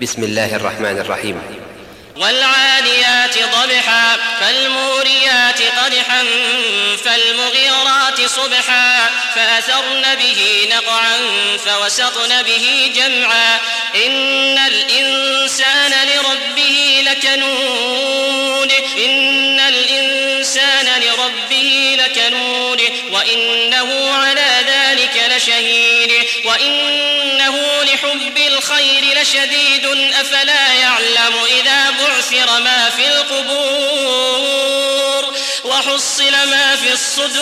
بسم الله الرحمن الرحيم. والعاديات ضبحا فالموريات قدحا فالمغيرات صبحا فأثرن به نقعا فوسطن به جمعا. إن الإنسان لربه لكنود إن الإنسان لربه لكنود وإنه على ذلك لشهيد وإنه لحب الخير لشديد أفلا يعلم إذا بعثر ما في القبور وحصل ما في الصدور